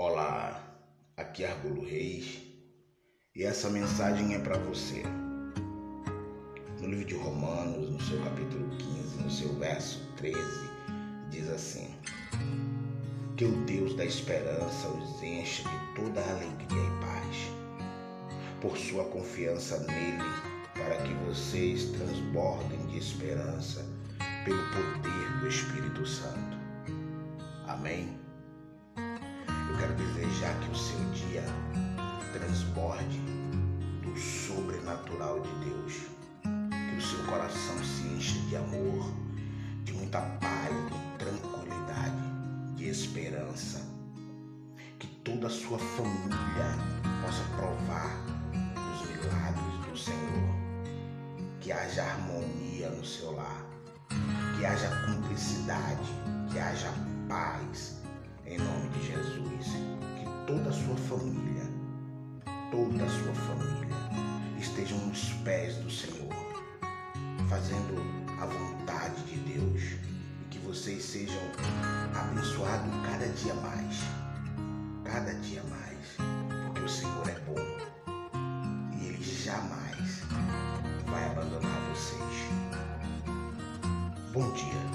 Olá, aqui é Argulo Reis e essa mensagem é para você. No livro de Romanos, no seu capítulo 15, no seu verso 13, diz assim: Que o Deus da esperança os encha de toda alegria e paz, por sua confiança nele, para que vocês transbordem de esperança pelo poder do Espírito Santo. Amém? Quero desejar que o seu dia transborde do sobrenatural de Deus. Que o seu coração se encha de amor, de muita paz, de tranquilidade, de esperança. Que toda a sua família possa provar os milagres do Senhor. Que haja harmonia no seu lar. Que haja cumplicidade, que haja paz, toda a sua família, toda a sua família estejam nos pés do Senhor, fazendo a vontade de Deus e que vocês sejam abençoados cada dia mais, cada dia mais, porque o Senhor é bom e Ele jamais vai abandonar vocês. Bom dia.